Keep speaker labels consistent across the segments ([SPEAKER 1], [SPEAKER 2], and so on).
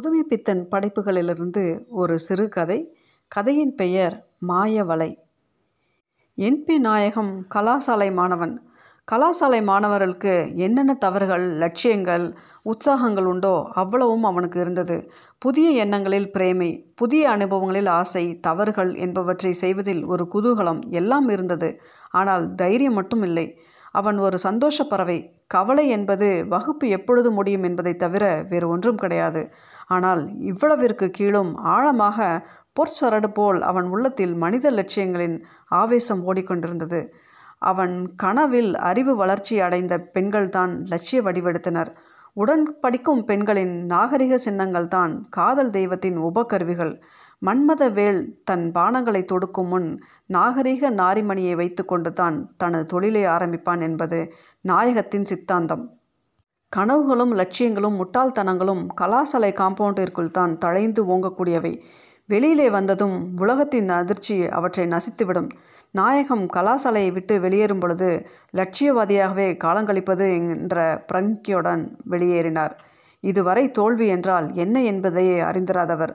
[SPEAKER 1] புதுமைப்பித்தன் படைப்புகளிலிருந்து ஒரு சிறுகதை கதையின் பெயர் மாயவலை என்பி நாயகம் கலாசாலை மாணவன். கலாசாலை மாணவர்களுக்கு என்னென்ன தவறுகள் லட்சியங்கள் உற்சாகங்கள் உண்டோ அவ்வளவும் அவனுக்கு இருந்தது. புதிய எண்ணங்களில் பிரேமை புதிய அனுபவங்களில் ஆசை தவறுகள் என்பவற்றை செய்வதில் ஒரு குதூகலம் எல்லாம் இருந்தது. ஆனால் தைரியம் மட்டும் இல்லை. அவன் ஒரு சந்தோஷ பறவை கவலை என்பது வகுப்பு எப்பொழுது முடியும் என்பதை தவிர வேறு ஒன்றும் கிடையாது. ஆனால் இவ்வளவிற்கு கீழும் ஆழமாக பொற்சரடு போல் அவன் உள்ளத்தில் மனித லட்சியங்களின் ஆவேசம் ஓடிக்கொண்டிருந்தது. அவன் கனவில் அறிவு வளர்ச்சி அடைந்த பெண்கள்தான் லட்சிய வடிவெடுத்தனர். உடன் படிக்கும் பெண்களின் நாகரிக சின்னங்கள் தான் காதல் தெய்வத்தின் உபகருவிகள். மன்மதவேல் தன் பானங்களை தொடுக்கும் முன் நாகரிக நாரிமணியை வைத்துக்கொண்டு தான் தனது தொழிலை ஆரம்பிப்பான் என்பது நாயகத்தின் சித்தாந்தம். கனவுகளும் லட்சியங்களும் முட்டாள்தனங்களும் கலாசலை காம்பவுண்டிற்குள் தான் தழைந்து ஓங்கக்கூடியவை. வெளியிலே வந்ததும் உலகத்தின் அதிர்ச்சி அவற்றை நசித்துவிடும். நாயகம் கலாசாலையை விட்டு வெளியேறும் பொழுது லட்சியவாதியாகவே காலங்கழிப்பது என்ற பிரங்கியுடன் வெளியேறினார். இதுவரை தோல்வி என்றால் என்ன என்பதையே அறிந்திராதவர்.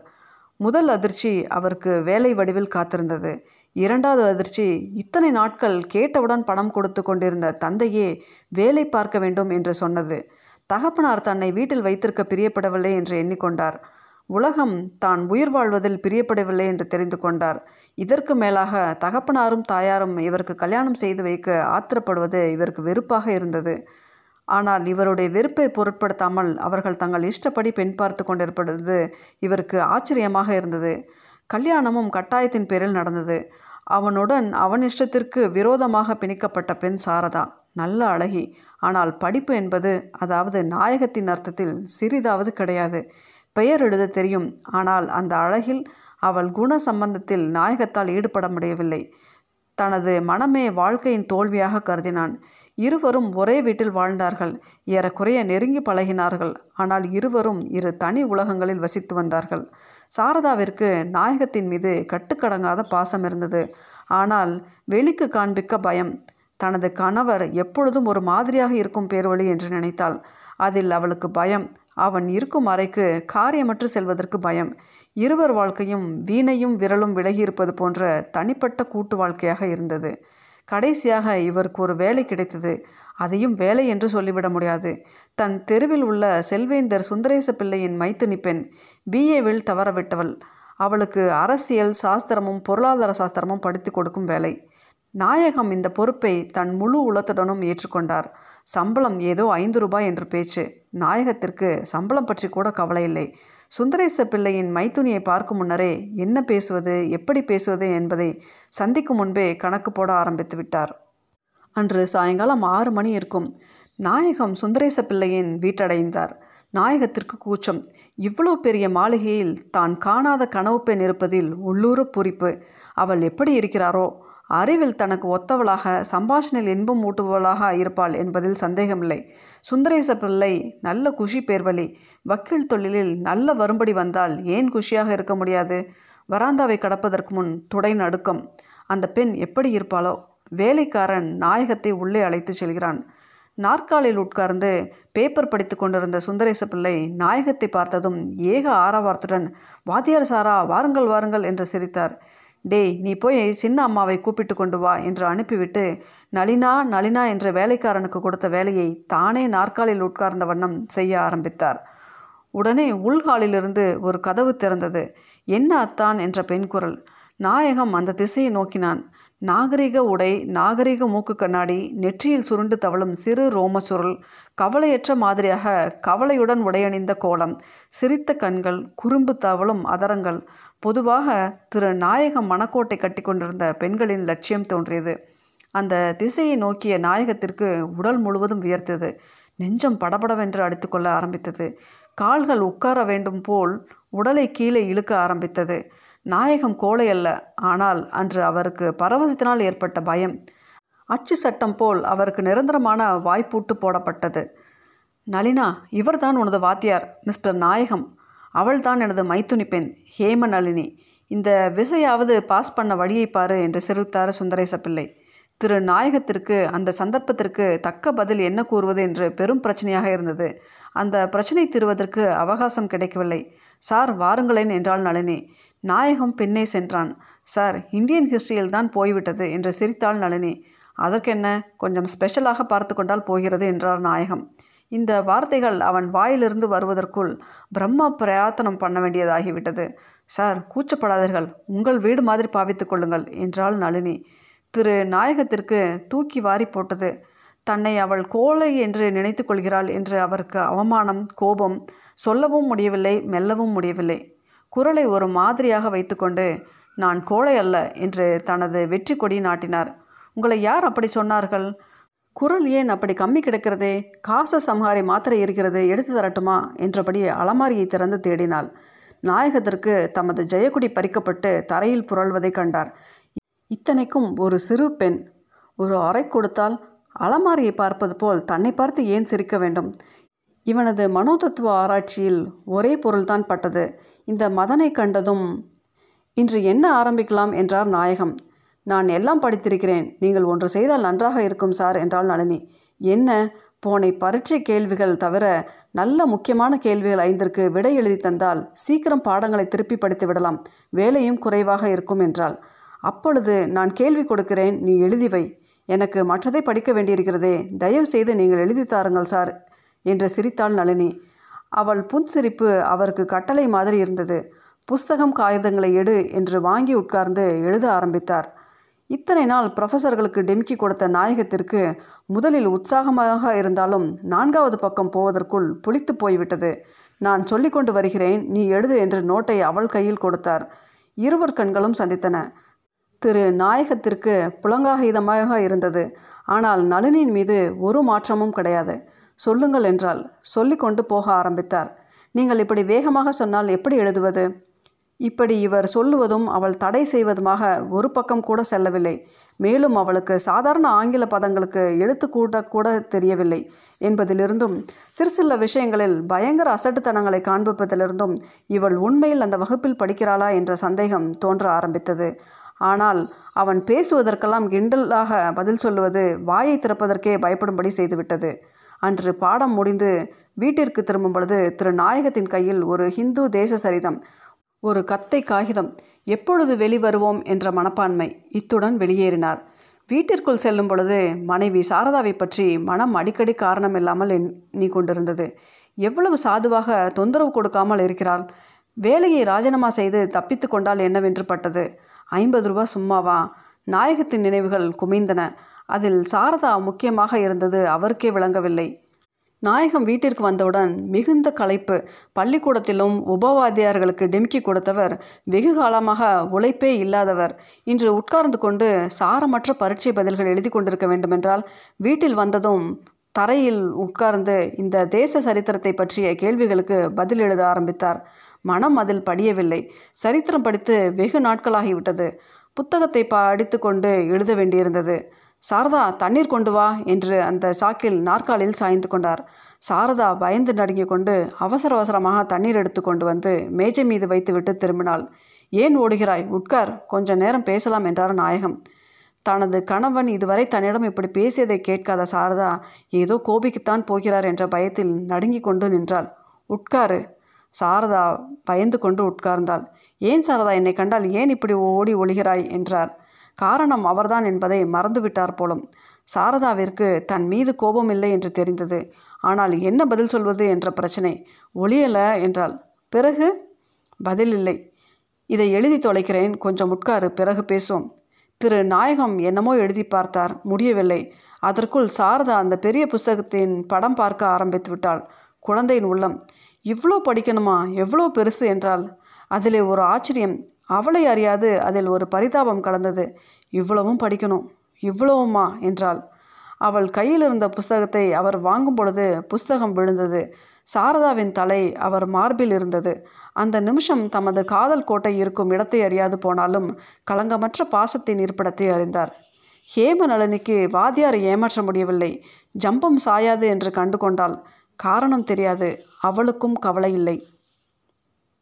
[SPEAKER 1] முதல் அதிர்ச்சி அவருக்கு வேலை வடிவில் காத்திருந்தது. இரண்டாவது அதிர்ச்சி இத்தனை நாட்கள் கேட்டவுடன் பணம் கொடுத்து கொண்டிருந்த தந்தையே வேலை பார்க்க வேண்டும் என்று சொன்னது. தகப்பனார் தன்னை வீட்டில் வைத்திருக்க பிரியப்படவில்லை என்று எண்ணிக்கொண்டார். உலகம் தான் உயிர் வாழ்வதில் பிரியப்படவில்லை என்று தெரிந்து கொண்டார். இதற்கு மேலாக தகப்பனாரும் தாயாரும் இவருக்கு கல்யாணம் செய்து வைக்க ஆத்திரப்படுவது இவருக்கு வெறுப்பாக இருந்தது. ஆனால் இவருடைய வெறுப்பை பொருட்படுத்தாமல் அவர்கள் தங்கள் இஷ்டப்படி பெண் பார்த்து கொண்டிருப்பது இவருக்கு ஆச்சரியமாக இருந்தது. கல்யாணமும் கட்டாயத்தின் பேரில் நடந்தது. அவனுடன் அவன் இஷ்டத்திற்கு விரோதமாக பிணிக்கப்பட்ட பெண் சாரதா. நல்ல அழகி. ஆனால் படிப்பு என்பது அதாவது நாயகத்தின் அர்த்தத்தில் சிறிதாவது கிடையாது. பெயர் எழுத தெரியும். ஆனால் அந்த அழகில் அவள் குண சம்பந்தத்தில் நாயகத்தால் ஈடுபட முடியவில்லை. தனது மனமே வாழ்க்கையின் தோல்வியாக கருதினான். இருவரும் ஒரே வீட்டில் வாழ்ந்தார்கள். ஏறக்குறைய நெருங்கி பழகினார்கள். ஆனால் இருவரும் இரு தனி உலகங்களில் வசித்து வந்தார்கள். சாரதாவிற்கு நாயகத்தின் மீது கட்டுக்கடங்காத பாசம் இருந்தது. ஆனால் வெளிக்கு காண்பிக்க பயம். தனது கணவர் எப்பொழுதும் ஒரு மாதிரியாக இருக்கும் பேர்வழி என்று நினைத்தாள். அதில் அவளுக்கு பயம். அவன் இருக்கும் அறைக்கு காரியமற்று செல்வதற்கு பயம். இருவர் வாழ்க்கையும் வீணையும் விரலும் விலகியிருப்பது போன்ற தனிப்பட்ட கூட்டு வாழ்க்கையாக இருந்தது. கடைசியாக இவருக்கு ஒரு வேலை கிடைத்தது. அதையும் வேலை என்று சொல்லிவிட முடியாது. தன் தெருவில் உள்ள செல்வேந்தர் சுந்தரேச பிள்ளையின் மைத்துனி பெண் பிஏவில் தவறவிட்டவள். அவளுக்கு அரசியல் சாஸ்திரமும் பொருளாதார சாஸ்திரமும் படித்து கொடுக்கும் வேலை. நாயகம் இந்த பொறுப்பை தன் முழு உளத்துடனும் ஏற்றுக்கொண்டார். சம்பளம் ஏதோ ஐந்து ரூபாய் என்று பேச்சு. நாயகத்திற்கு சம்பளம் பற்றி கூட கவலை இல்லை. சுந்தரேச பிள்ளையின் மைத்துனியை பார்க்கும் முன்னரே என்ன பேசுவது எப்படி பேசுவது என்பதை சந்திக்கும் முன்பே கணக்கு போட ஆரம்பித்து விட்டார். அன்று சாயங்காலம் ஆறு மணி இருக்கும். நாயகம் சுந்தரேச பிள்ளையின் வீட்டடைந்தார். நாயகத்திற்கு கூச்சம் இவ்வளோ பெரிய மாளிகையில் தான் காணாத கனவு பெண் இருப்பதில் உள்ளூர பூரிப்பு அவள் எப்படி இருக்கிறாரோ அறிவில் தனக்கு ஒத்தவளாக சம்பாஷணில் இன்பம் ஊட்டுபவளாக இருப்பாள் என்பதில் சந்தேகமில்லை. சுந்தரேச பிள்ளை நல்ல குஷி பேர்வழி வக்கீல் தொழிலில் நல்ல வரும்படி வந்தால் ஏன் குஷியாக இருக்க முடியாது? வராந்தாவை கடப்பதற்கு முன் துடை நடுக்கம். அந்த பெண் எப்படி இருப்பாளோ? வேலைக்காரன் நாயகத்தை உள்ளே அழைத்து செல்கிறான். நாற்காலில் உட்கார்ந்து பேப்பர் படித்து கொண்டிருந்த சுந்தரேச பிள்ளை நாயகத்தை பார்த்ததும் ஏக ஆரவாரத்துடன் வாத்தியார் சாரா வாருங்கள் வாருங்கள் என்று சிரித்தார். டேய் நீ போய் சின்ன அம்மாவை கூப்பிட்டு கொண்டு வா என்று அனுப்பிவிட்டு நளினா நளினா என்ற வேலைக்காரனுக்கு கொடுத்த வேலையை தானே நாற்காலில் உட்கார்ந்த வண்ணம் செய்ய ஆரம்பித்தார். உடனே உள்காலிலிருந்து ஒரு கதவு திறந்தது. என்ன அத்தான்? என்ற பெண் குரல். நாயகம் அந்த திசையை நோக்கினான். நாகரிக உடை நாகரிக மூக்கு கண்ணாடி நெற்றியில் சுருண்டு தவழும் சிறு ரோம சுருள் கவலையற்ற மாதிரியாக கவலையுடன் உடையணிந்த கோலம் சிரித்த கண்கள் குறும்பு தவளும் அதரங்கள் பொதுவாக திரு நாயகம் மணக்கோட்டை கட்டி கொண்டிருந்த பெண்களின் லட்சியம் தோன்றியது. அந்த திசையை நோக்கிய நாயகத்திற்கு உடல் முழுவதும் வியர்த்தது. நெஞ்சம் படபடவென்று அடித்துக்கொள்ள ஆரம்பித்தது. கால்கள் உட்கார வேண்டும் போல் உடலை கீழே இழுக்க ஆரம்பித்தது. நாயகம் கோழை அல்ல. ஆனால் அன்று அவருக்கு பரவசத்தினால் ஏற்பட்ட பயம். அச்சு சட்டம் போல் அவருக்கு நிரந்தரமான வாய்ப்பூட்டு போடப்பட்டது. நளினா இவர்தான் உனது வாத்தியார் மிஸ்டர் நாயகம். அவள்தான் எனது மைத்துனி பெண் ஹேம நளினி. இந்த விசையாவது பாஸ் பண்ண வழியை பாரு என்று சிரித்தார் சுந்தரேச பிள்ளை. திரு நாயகத்திற்கு அந்த சந்தர்ப்பத்திற்கு தக்க பதில் என்ன கூறுவது என்று பெரும் பிரச்சனையாக இருந்தது. அந்த பிரச்சனை தீர்வதற்கு அவகாசம் கிடைக்கவில்லை. சார் வாருங்களேன் என்றாள் நளினி. நாயகம் பின்னே சென்றான். சார் இந்தியன் ஹிஸ்டரியில் தான் போய்விட்டது என்று சிரித்தாள் நளினி. அதற்கென்ன? கொஞ்சம் ஸ்பெஷலாக பார்த்து கொண்டால் போகிறது என்றார் நாயகம். இந்த வார்த்தைகள் அவன் வாயிலிருந்து வருவதற்குள் பிரம்மா பிரயாத்தனம் பண்ண வேண்டியதாகிவிட்டது. சார் கூச்சப்படாதீர்கள். உங்கள் வீடு மாதிரி பாவித்துக் கொள்ளுங்கள் என்றாள் நளினி. திரு நாயகத்திற்கு தூக்கி வாரி போட்டது. தன்னை அவள் கோழை என்று நினைத்து கொள்கிறாள் என்று அவருக்கு அவமானம் கோபம் சொல்லவும் முடியவில்லை மெல்லவும் முடியவில்லை. குரலை ஒரு மாதிரியாக வைத்துக்கொண்டு நான் கோழை அல்ல என்று தனது வெற்றி கொடி நாட்டினார். உங்களை யார் அப்படி சொன்னார்கள்? குரல் ஏன் அப்படி கம்மி கிடக்கிறதே? காச சம்ஹாரி மாத்திரை இருக்கிறது எடுத்து தரட்டுமா? என்றபடி அலமாரியை திறந்து தேடினாள். நாயகத்திற்கு தமது ஜெயக்குடி பறிக்கப்பட்டு தரையில் புரள்வதை கண்டார். இத்தனைக்கும் ஒரு சிறு பெண் ஒரு அறை கொடுத்தால் அலமாரியை பார்ப்பது போல் தன்னை பார்த்து ஏன் சிரிக்க வேண்டும்? இவனது மனோதத்துவ ஆராய்ச்சியில் ஒரே பொருள்தான் பட்டது. இந்த மதனை கண்டதும் இன்று என்ன ஆரம்பிக்கலாம்? என்றார் நாயகம். நான் எல்லாம் படித்திருக்கிறேன். நீங்கள் ஒன்று செய்தால் நன்றாக இருக்கும் சார் என்றாள் நளினி. என்ன? போனை பரீட்சை கேள்விகள் தவிர நல்ல முக்கியமான கேள்விகள் ஐந்திற்கு விடை எழுதி தந்தால் சீக்கிரம் பாடங்களை திருப்பி படித்து விடலாம். வேலையும் குறைவாக இருக்கும் என்றாள். அப்பொழுது நான் கேள்வி கொடுக்கிறேன். நீ எழுதி வை. எனக்கு மற்றதை படிக்க வேண்டியிருக்கிறதே. தயவு செய்து நீங்கள் எழுதி தாருங்கள் சார். என்று சிரித்தாள் நளினி. அவள் புன்சிரிப்பு அவருக்கு கட்டளை மாதிரி இருந்தது. புஸ்தகம் காகிதங்களை எடு என்று வாங்கி உட்கார்ந்து எழுத ஆரம்பித்தார். இத்தனை நாள் ப்ரொஃபஸர்களுக்கு டெமிக்கி கொடுத்த நாயகத்திற்கு முதலில் உற்சாகமாக இருந்தாலும் நான்காவது பக்கம் போவதற்குள் புளித்து போய்விட்டது. நான் சொல்லிக்கொண்டு வருகிறேன். நீ எழுது என்று நோட்டை அவள் கையில் கொடுத்தார். இருவர் கண்களும் சந்தித்தன. திரு நாயகத்திற்கு புலங்காகிதமாக இருந்தது. ஆனால் நளினியின் மீது ஒரு மாற்றமும் கிடையாது. சொல்லுங்கள் என்றால் சொல்லிக்கொண்டு போக ஆரம்பித்தார். நீங்கள் இப்படி வேகமாக சொன்னால் எப்படி எழுதுவது? இப்படி இவர் சொல்லுவதும் அவள் தடை செய்வதுமாக ஒரு பக்கம் கூட செல்லவில்லை. மேலும் அவளுக்கு சாதாரண ஆங்கில பதங்களுக்கு எழுத்து கூட கூட தெரியவில்லை என்பதிலிருந்தும் சிறு சில விஷயங்களில் பயங்கர அசட்டுத்தனங்களை காண்பிப்பதிலிருந்தும் இவள் உண்மையில் அந்த வகுப்பில் படிக்கிறாளா என்ற சந்தேகம் தோன்ற ஆரம்பித்தது. ஆனால் அவன் பேசுவதற்கெல்லாம் கிண்டலாக பதில் சொல்லுவது வாயை திறப்பதற்கே பயப்படும்படி செய்துவிட்டது. அன்று பாடம் முடிந்து வீட்டிற்கு திரும்பும் பொழுது திரு நாயகத்தின் கையில் ஒரு ஹிந்து தேச சரிதம் ஒரு கத்தை காகிதம் எப்பொழுது வெளிவருவோம்? என்ற மனப்பான்மை இத்துடன் வெளியேறினார். வீட்டிற்குள் செல்லும் பொழுது மனைவி சாரதாவை பற்றி மனம் அடிக்கடி காரணம் இல்லாமல் எண்ணி கொண்டிருந்தது எவ்வளவு சாதுவாக தொந்தரவு கொடுக்காமல் இருக்கிறாள். வேலையை ராஜினாமா செய்து தப்பித்து கொண்டால் என்னவென்று பட்டது? ஐம்பது ரூபா சும்மாவா? நாயகத்தின் நினைவுகள் குமிந்தன. அதில் சாரதா முக்கியமாக இருந்தது அவருக்கே விளங்கவில்லை. நாயகம் வீட்டிற்கு வந்தவுடன் மிகுந்த களைப்பு. பள்ளிக்கூடத்திலும் உபவாதியார்களுக்கு டிமிக்கி கொடுத்தவர் வெகு காலமாக உழைப்பே இல்லாதவர். இன்று உட்கார்ந்து கொண்டு சாரமற்ற பரீட்சை பதில்கள் எழுதி கொண்டிருக்க வேண்டுமென்றால் வீட்டில் வந்ததும் தரையில் உட்கார்ந்து இந்த தேச சரித்திரத்தை பற்றிய கேள்விகளுக்கு பதில் எழுத ஆரம்பித்தார். மனம் அதில் படியவில்லை. சரித்திரம் படித்து வெகு நாட்களாகிவிட்டது. புத்தகத்தை படித்து கொண்டு எழுத வேண்டியிருந்தது. சாரதா தண்ணீர் கொண்டு வா என்று அந்த சாக்கில் நாற்காலில் சாய்ந்து கொண்டார். சாரதா பயந்து நடுங்கிக் கொண்டு அவசர அவசரமாக தண்ணீர் எடுத்து கொண்டு வந்து மேஜை மீது வைத்துவிட்டு திரும்பினாள். ஏன் ஓடுகிறாய்? உட்கார். கொஞ்ச நேரம் பேசலாம் என்றார் நாயகம். தனது கணவன் இதுவரை தன்னிடம் இப்படி பேசியதை கேட்காத சாரதா ஏதோ கோபிக்குத்தான் போகிறார் என்ற பயத்தில் நடுங்கிக் கொண்டு நின்றாள். உட்காரு. சாரதா பயந்து கொண்டு உட்கார்ந்தாள். ஏன் சாரதா என்னை கண்டால் ஏன் இப்படி ஓடி ஒளிகிறாய் என்றார். காரணம் அவர்தான் என்பதை மறந்துவிட்டார் போலும். சாரதாவிற்கு தன் மீது கோபம் இல்லை என்று தெரிந்தது. ஆனால் என்ன பதில் சொல்வது என்ற பிரச்சனை. ஒளியல என்றால் பிறகு? பதில் இல்லை. இதை எழுதி தொலைக்கிறேன். கொஞ்சம் உட்காரு. பிறகு பேசுவோம். திரு நாயகம் என்னமோ எழுதி பார்த்தார். முடியவில்லை. அதற்குள் சாரதா அந்த பெரிய புஸ்தகத்தின் படம் பார்க்க ஆரம்பித்து விட்டாள். குழந்தையின் உள்ளம். இவ்வளோ படிக்கணுமா? எவ்வளோ பெருசு என்றால் அதிலே ஒரு ஆச்சரியம். அவளை அறியாது அதில் ஒரு பரிதாபம் கலந்தது. இவ்வளவும் படிக்கணும் இவ்வளவுமா? என்றாள். அவள் கையில் இருந்த புஸ்தகத்தை அவர் வாங்கும் பொழுது புஸ்தகம் விழுந்தது. சாரதாவின் தலை அவர் மார்பில் இருந்தது. அந்த நிமிஷம் தமது காதல் கோட்டை இருக்கும் இடத்தை அறியாது போனாலும் களங்கமற்ற பாசத்தின் இருப்பிடத்தை அறிந்தார். ஹேம நளினிக்கு வாத்தியாரை ஏமாற்ற முடியவில்லை. ஜம்பம் சாயாது என்று கண்டு கொண்டாள் காரணம் தெரியாது. அவளுக்கும் கவலை இல்லை.